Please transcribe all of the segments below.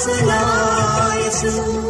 سر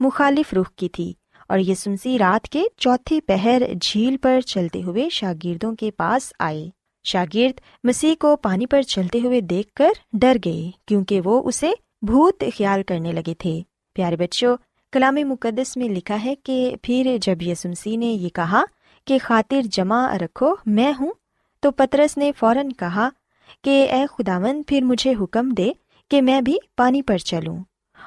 مخالف رخ کی تھی اور یہ رات کے چوتھی پہر جھیل پر چلتے ہوئے شاگردوں کے پاس آئے۔ شاگرد مسیح کو پانی پر چلتے ہوئے دیکھ کر ڈر گئے کیونکہ وہ اسے بھوت خیال کرنے لگے تھے۔ پیارے بچوں، کلام مقدس میں لکھا ہے کہ پھر جب یسمسی نے یہ کہا کہ خاطر جمع رکھو، میں ہوں، تو پترس نے فوراً کہا کہ اے خداوند، پھر مجھے حکم دے کہ میں بھی پانی پر چلوں۔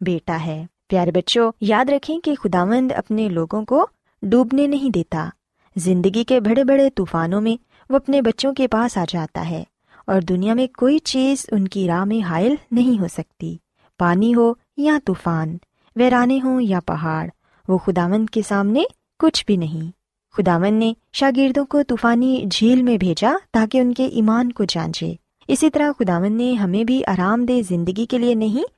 بیٹا ہے۔ پیارے بچوں، یاد رکھیں کہ خداوند اپنے لوگوں کو ڈوبنے نہیں دیتا۔ زندگی کے بڑے بڑے طوفانوں میں وہ اپنے بچوں کے پاس آ جاتا ہے اور دنیا میں کوئی چیز ان کی راہ میں حائل نہیں ہو سکتی۔ پانی ہو یا طوفان، ویرانے ہوں یا پہاڑ، وہ خداوند کے سامنے کچھ بھی نہیں۔ خداون نے شاگردوں کو طوفانی جھیل میں بھیجا تاکہ ان کے ایمان کو جانچے۔ اسی طرح خداون نے ہمیں بھی آرام دہ زندگی کے لیے نہیں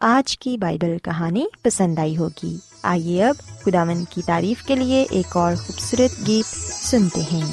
آج کی بائبل کہانی پسند آئی ہوگی۔ آئیے اب خداون کی تعریف کے لیے ایک اور خوبصورت گیت سنتے ہیں۔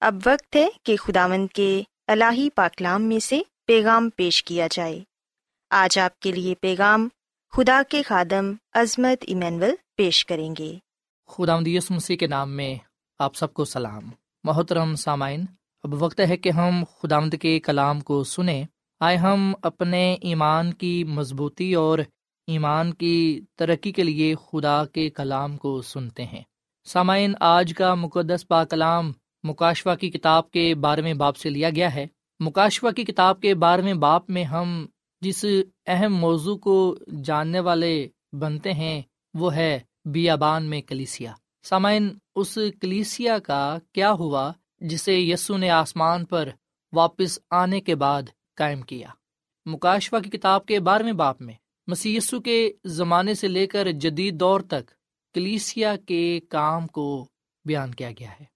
اب وقت ہے کہ خداون کے الہی پاکلام میں سے پیغام پیش کیا جائے۔ آج آپ کے لیے پیغام خدا کے خادم عظمت ایمینول پیش کریں گے۔ خدا مدیس مسیح کے نام میں آپ سب کو سلام۔ محترم سامعین، اب وقت ہے کہ ہم خدامد کے کلام کو سنیں۔ آئے ہم اپنے ایمان کی مضبوطی اور ایمان کی ترقی کے لیے خدا کے کلام کو سنتے ہیں۔ سامعین، آج کا مقدس پاکلام مکاشوا کی کتاب کے بارہویں باپ سے لیا گیا ہے۔ مکاشوا کی کتاب کے بارہویں باپ میں ہم جس اہم موضوع کو جاننے والے بنتے ہیں، وہ ہے بیابان میں کلیسیا۔ سامعین، اس کلیسیا کا کیا ہوا جسے یسو نے آسمان پر واپس آنے کے بعد قائم کیا؟ مکاشوا کی کتاب کے بارہویں باپ میں مسی یسو کے زمانے سے لے کر جدید دور تک کلیسیا کے کام کو بیان کیا گیا ہے۔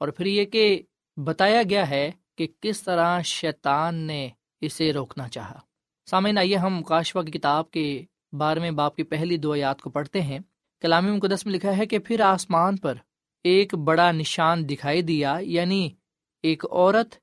اور پھر یہ کہ بتایا گیا ہے کہ کس طرح شیطان نے اسے روکنا چاہا۔ سامعین، آئیے ہم مکاشوا کی کتاب کے بارہویں باپ کی پہلی دو یاد کو پڑھتے ہیں۔ کلامی مقدس میں لکھا ہے کہ پھر آسمان پر ایک بڑا نشان دکھائی دیا یعنی ایک عورت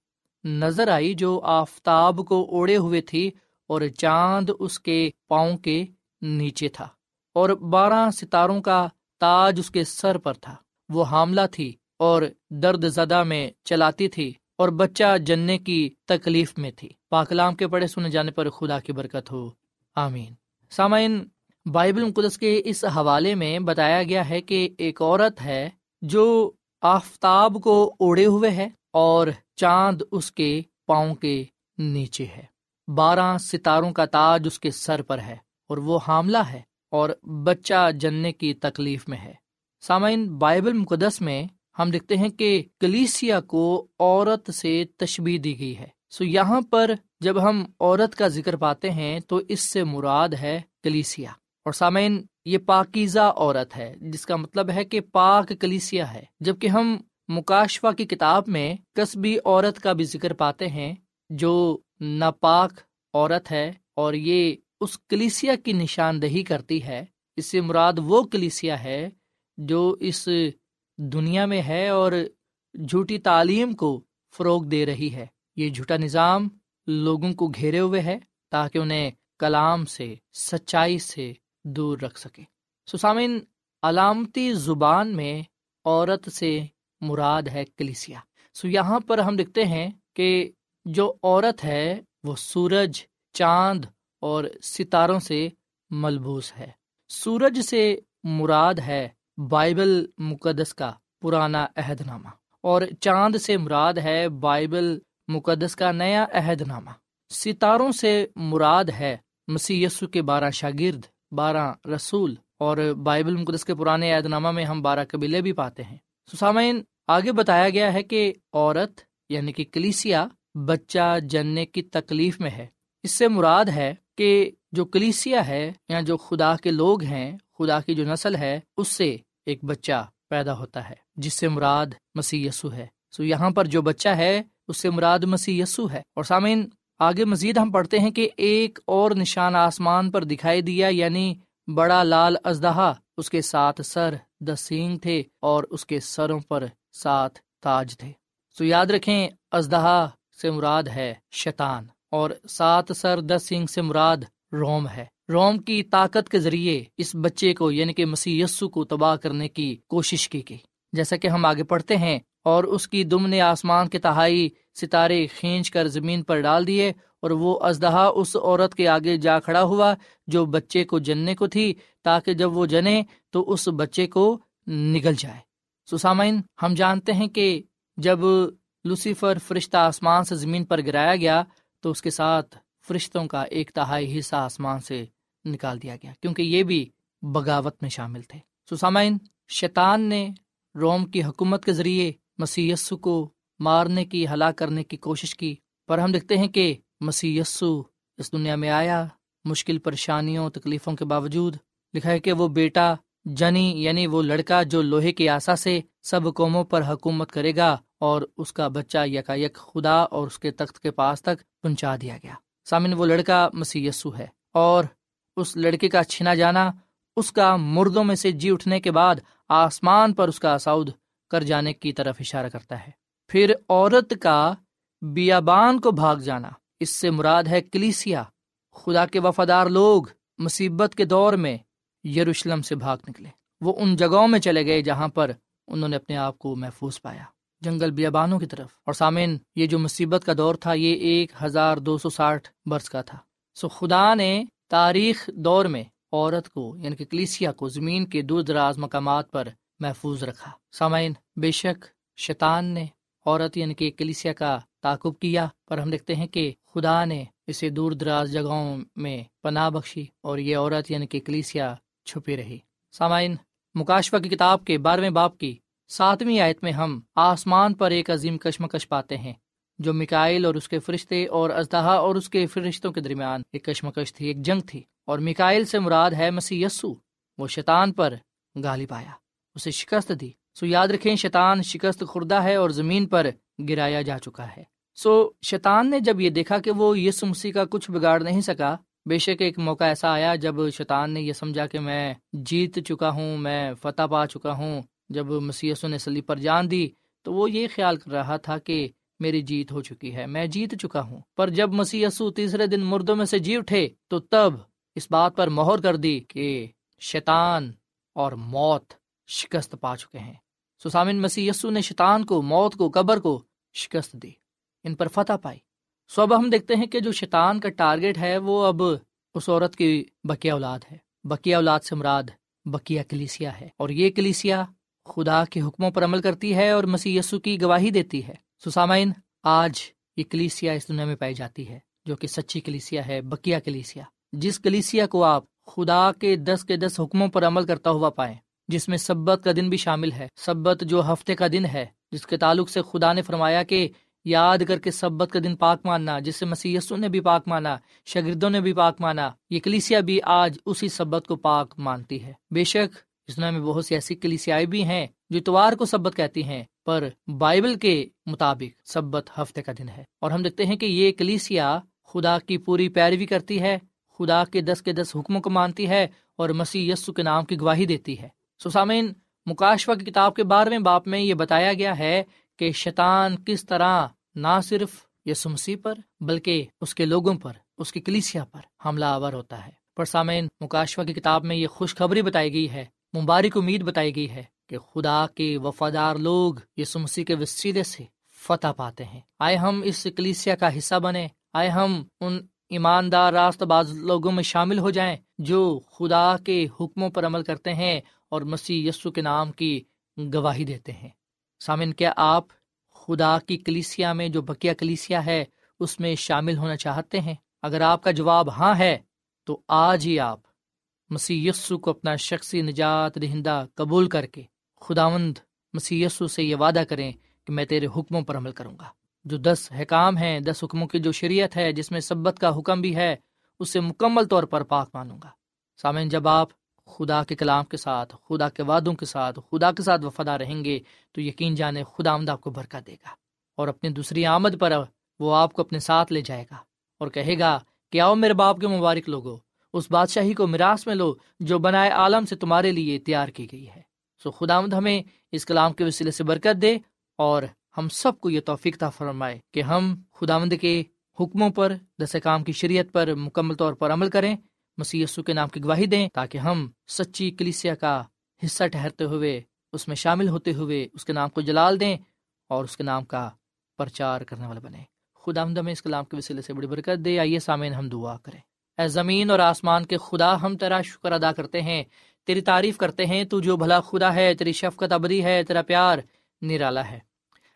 نظر آئی جو آفتاب کو اوڑے ہوئے تھی اور چاند اس کے پاؤں کے نیچے تھا اور بارہ ستاروں کا تاج اس کے سر پر تھا۔ وہ حاملہ تھی اور درد زدہ میں چلاتی تھی اور بچہ جننے کی تکلیف میں تھی۔ پاکلام کے پڑے سنے جانے پر خدا کی برکت ہو۔ آمین۔ سامعین، بائبل مقدس کے اس حوالے میں بتایا گیا ہے کہ ایک عورت ہے جو آفتاب کو اوڑے ہوئے ہے اور چاند اس کے پاؤں کے نیچے ہے۔ بارہ ستاروں کا تاج اس کے سر پر ہے اور وہ حاملہ ہے اور بچہ جننے کی تکلیف میں ہے۔ سامعین، بائبل مقدس میں ہم دیکھتے ہیں کہ کلیسیا کو عورت سے تشبیح دی گئی ہے۔ سو یہاں پر جب ہم عورت کا ذکر پاتے ہیں تو اس سے مراد ہے کلیسیا۔ اور سامعین، یہ پاکیزہ عورت ہے، جس کا مطلب ہے کہ پاک کلیسیا ہے۔ جبکہ ہم مکاشفا کی کتاب میں کسبی عورت کا بھی ذکر پاتے ہیں، جو ناپاک عورت ہے اور یہ اس کلیسیا کی نشاندہی کرتی ہے۔ اس سے مراد وہ کلیسیا ہے جو اس دنیا میں ہے اور جھوٹی تعلیم کو فروغ دے رہی ہے۔ یہ جھوٹا نظام لوگوں کو گھیرے ہوئے ہے تاکہ انہیں کلام سے، سچائی سے دور رکھ سکے سسامن علامتی زبان میں عورت سے مراد ہے کلیسیا۔ سو یہاں پر ہم دیکھتے ہیں کہ جو عورت ہے وہ سورج، چاند اور ستاروں سے ملبوس ہے۔ سورج سے مراد ہے بائبل مقدس کا پرانا عہد نامہ اور چاند سے مراد ہے بائبل مقدس کا نیا عہد نامہ ستاروں سے مراد ہے مسی کے بارہ شاگرد، بارہ رسول۔ اور بائبل مقدس کے پرانے عہد نامہ میں ہم بارہ قبیلے بھی پاتے ہیں۔ سسامین آگے بتایا گیا ہے کہ عورت یعنی کہ کلیسیا، بچہ جننے کی تکلیف میں ہے۔ اس سے مراد ہے کہ جو کلیسیا ہے یا جو خدا کے لوگ ہیں، خدا کی جو نسل ہے، اس سے ایک بچہ پیدا ہوتا ہے، جس سے مراد مسیح یسو ہے۔ سو یہاں پر جو بچہ ہے، اس سے مراد مسیح یسو ہے۔ اور سامعین، آگے مزید ہم پڑھتے ہیں کہ ایک اور نشان آسمان پر دکھائی دیا یعنی بڑا لال ازدہا۔ اس کے ساتھ سر دسینگ تھے اور اس کے سروں پر سات تاج تھے۔ سو یاد رکھیں، ازدہا سے مراد ہے شیطان اور سات سر دس سنگھ سے مراد روم ہے۔ روم کی طاقت کے ذریعے اس بچے کو یعنی کہ مسی کو تباہ کرنے کی کوشش کی گئی۔ جیسا کہ ہم آگے پڑھتے ہیں، اور اس کی دم نے آسمان کے تہائی ستارے کھینچ کر زمین پر ڈال دیے، اور وہ ازدہا اس عورت کے آگے جا کھڑا ہوا جو بچے کو جننے کو تھی، تاکہ جب وہ جنے تو اس بچے کو نگل جائے۔ سسامین، ہم جانتے ہیں کہ جب لوسیفر فرشتہ آسمان سے زمین پر گرایا گیا، تو اس کے ساتھ فرشتوں کا ایک تہائی حصہ آسمان سے نکال دیا گیا، کیونکہ یہ بھی بغاوت میں شامل تھے۔ سسامین، شیطان نے روم کی حکومت کے ذریعے مسی کو مارنے کی، ہلاک کرنے کی کوشش کی، پر ہم دیکھتے ہیں کہ مسی اس دنیا میں آیا۔ مشکل پریشانیوں، تکلیفوں کے باوجود لکھا ہے کہ وہ بیٹا جنی یعنی وہ لڑکا جو لوہے کی آسا سے سب قوموں پر حکومت کرے گا اور اس کا بچہ یکا یک خدا اور اس کے تخت کے پاس تک پہنچا دیا گیا۔ سامن وہ لڑکا مسی ہے اور اس لڑکے کا چھنا جانا، اس کا مردوں میں سے جی اٹھنے کے بعد آسمان پر اس کا سعود کر جانے کی طرف اشارہ کرتا ہے۔ پھر عورت کا بیابان کو بھاگ جانا، اس سے مراد ہے کلیسیا۔ خدا کے وفادار لوگ مصیبت کے دور میں یروشلم سے بھاگ نکلے۔ وہ ان جگہوں میں چلے گئے جہاں پر انہوں نے اپنے آپ کو محفوظ پایا۔ جنگل بیابانوں کی طرف۔ اور سامعین، یہ جو مصیبت کا دور تھا، یہ ایک ہزار دو سو ساٹھ برس کا تھا۔ سو خدا نے تاریخ دور میں عورت کو یعنی کہ کلیسیا کو، زمین کے دور دراز مقامات پر محفوظ رکھا۔ سامعین، بے شک شیطان نے عورت یعنی کہ کلیسیا کا تعاقب کیا، پر ہم دیکھتے ہیں کہ خدا نے اسے دور دراز جگہوں میں پناہ بخشی اور یہ عورت یعنی کہ کلیسیا چھپی رہی۔ سامعین، مکاشفہ کی کتاب کے بارہویں باپ کی ساتویں آیت میں ہم آسمان پر ایک عظیم کشمکش پاتے ہیں۔ جو مکائل اور اس کے فرشتے اور ازدہا اور اس کے فرشتوں کے درمیان ایک کشمکش تھی، ایک جنگ تھی، اور مکائل سے مراد ہے مسیح یسو وہ شیطان پر گالی پایا، اسے شکست دی۔ سو یاد رکھیں، شیطان شکست خوردہ ہے اور زمین پر گرایا جا چکا ہے۔ سو شیطان نے جب یہ دیکھا کہ وہ یسو مسیح کا کچھ بگاڑ نہیں سکا، بے شک ایک موقع ایسا آیا جب شیطان نے یہ سمجھا کہ میں جیت چکا ہوں، میں فتح پا چکا ہوں۔ جب مسی نے سلی پر جان دی تو وہ یہ خیال کر رہا تھا کہ میری جیت ہو چکی ہے، میں جیت چکا ہوں۔ پر جب مسی تیسرے دن مردوں میں سے جی اٹھے، تو تب اس بات پر مہر کر دی کہ شیطان اور موت شکست پا چکے ہیں۔ سسامن مسیح یسو نے شیطان کو، موت کو، قبر کو شکست دی، ان پر فتح پائی۔ سو اب ہم دیکھتے ہیں کہ جو شیطان کا ٹارگیٹ ہے، وہ اب اس عورت کی بکیا اولاد ہے۔ بکیا اولاد سے مراد بکیا کلیسیا ہے۔ اور یہ کلیسیا خدا کے حکموں پر عمل کرتی ہے اور مسیح یسو کی گواہی دیتی ہے۔ سسامین، آج یہ کلیسیا اس دنیا میں پائی جاتی ہے، جو کہ سچی کلیسیا ہے بکیا کلیسیا۔ جس کلیسیا کو آپ خدا کے دس کے دس حکموں پر عمل کرتا ہوا پائیں، جس میں سبت کا دن بھی شامل ہے۔ سبت جو ہفتے کا دن ہے، جس کے تعلق سے خدا نے فرمایا کہ یاد کر کے سبت کا دن پاک ماننا، جس سے نے بھی پاک مانا، شاگردوں نے بھی پاک مانا یہ کلیسیا بھی آج اسی سبت کو پاک مانتی ہے۔ بے شک اس دنیا میں بہت سی ایسی کلیسیائی بھی ہیں جو اتوار کو سبت کہتی ہیں پر بائبل کے مطابق سبت ہفتے کا دن ہے۔ اور ہم دیکھتے ہیں کہ یہ کلیسیا خدا کی پوری پیروی کرتی ہے، خدا کے دس کے دس حکموں کو مانتی ہے اور مسیح یسو کے نام کی گواہی دیتی ہے۔ سسامین مکاشفہ کی کتاب کے بارہویں باپ میں یہ بتایا گیا ہے کہ شیطان کس طرح نہ صرف یسو مسیح پر، بلکہ اس کے لوگوں پر، اس کی کلیسیا پر حملہ آور ہوتا ہے۔ پر سامعین، مکاشفہ کی کتاب میں یہ خوشخبری بتائی گئی ہے، مبارک امید بتائی گئی ہے کہ خدا کے وفادار لوگ یسو مسیح کے وسیلے سے فتح پاتے ہیں۔ آئے ہم اس کلیسیا کا حصہ بنے آئے ہم ان ایماندار راست باز لوگوں میں شامل ہو جائیں جو خدا کے حکموں پر عمل کرتے ہیں اور مسیح یسو کے نام کی گواہی دیتے ہیں۔ سامن کیا آپ خدا کی کلیسیا میں جو بکیا کلیسیا ہے اس میں شامل ہونا چاہتے ہیں؟ اگر آپ کا جواب ہاں ہے، تو آج ہی آپ مسیح یسو کو اپنا شخصی نجات دہندہ قبول کر کے خداوند مسیح یسو سے یہ وعدہ کریں کہ میں تیرے حکموں پر عمل کروں گا۔ جو دس حکام ہیں، دس حکموں کی جو شریعت ہے، جس میں سبت کا حکم بھی ہے اسے مکمل طور پر پاک مانوں گا۔ سامعین، جب آپ خدا کے کلام کے ساتھ، خدا کے وعدوں کے ساتھ، خدا کے ساتھ وفادہ رہیں گے، تو یقین جانے خدا آمد آپ کو برکہ دے گا۔ اور اپنی دوسری آمد پر وہ آپ کو اپنے ساتھ لے جائے گا اور کہے گا کہ آؤ میرے باپ کے مبارک لوگو، اس بادشاہی کو میراث میں لو جو بنائے عالم سے تمہارے لیے تیار کی گئی ہے۔ سو خدا آمد ہمیں اس کلام کے وسیلے سے برکت دے اور ہم سب کو یہ توفیق تھا فرمائے کہ ہم خدا مند کے حکموں پر دس کام کی شریعت پر مکمل طور پر عمل کریں مسی کے نام کی گواہی دیں تاکہ ہم سچی کلیسیا کا حصہ ٹھہرتے ہوئے، اس میں شامل ہوتے ہوئے اس کے نام کو جلال دیں اور اس کے نام کا پرچار کرنے والا بنے خدا آمد ہمیں اس کلام کے وسیلے سے بڑی برکت دے، آئیے سامعین ہم دعا کریں۔ اے زمین اور آسمان کے خدا، ہم تیرا شکر ادا کرتے ہیں تیری تعریف کرتے ہیں، تو جو بھلا خدا ہے، تیری شفقت ابدی ہے، تیرا پیار نرالا ہے۔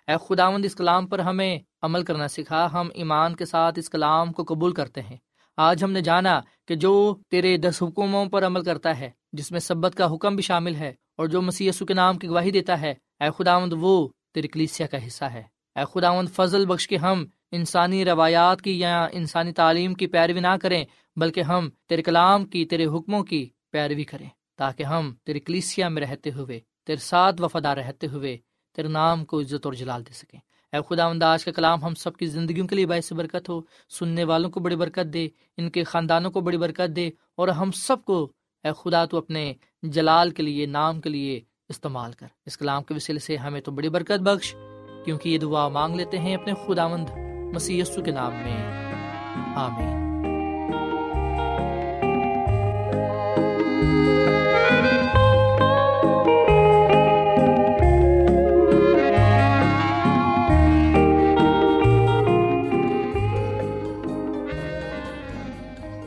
اے خداوند، اس کلام پر ہمیں عمل کرنا سکھا۔ ہم ایمان کے ساتھ اس کلام کو قبول کرتے ہیں۔ آج ہم نے جانا کہ جو تیرے دس حکوموں پر عمل کرتا ہے، جس میں سبت کا حکم بھی شامل ہے اور جو مسی کے نام کی گواہی دیتا ہے، اے خداوند، وہ تیری کلیسیا کا حصہ ہے۔ اے خداوند، فضل بخش کے ہم انسانی روایات کی یا انسانی تعلیم کی پیروی نہ کریں، بلکہ ہم تیرے کلام کی، تیرے حکموں کی پیروی کریں۔ تاکہ ہم تیری کلیسیا میں رہتے ہوئے، تیرے ساتھ وفادار رہتے ہوئے تیرے نام کو عزت اور جلال دے سکیں۔ اے خدا انداز کا کلام ہم سب کی زندگیوں کے لیے باعث برکت ہو۔ سننے والوں کو بڑی برکت دے، ان کے خاندانوں کو بڑی برکت دے، اور ہم سب کو اے خدا تو اپنے جلال کے لیے، نام کے لیے استعمال کر۔ اس کلام کے وسیلے سے ہمیں تو بڑی برکت بخش، کیونکہ یہ دعا مانگ لیتے ہیں اپنے خدا مند مسی کے نام میں۔ آمین۔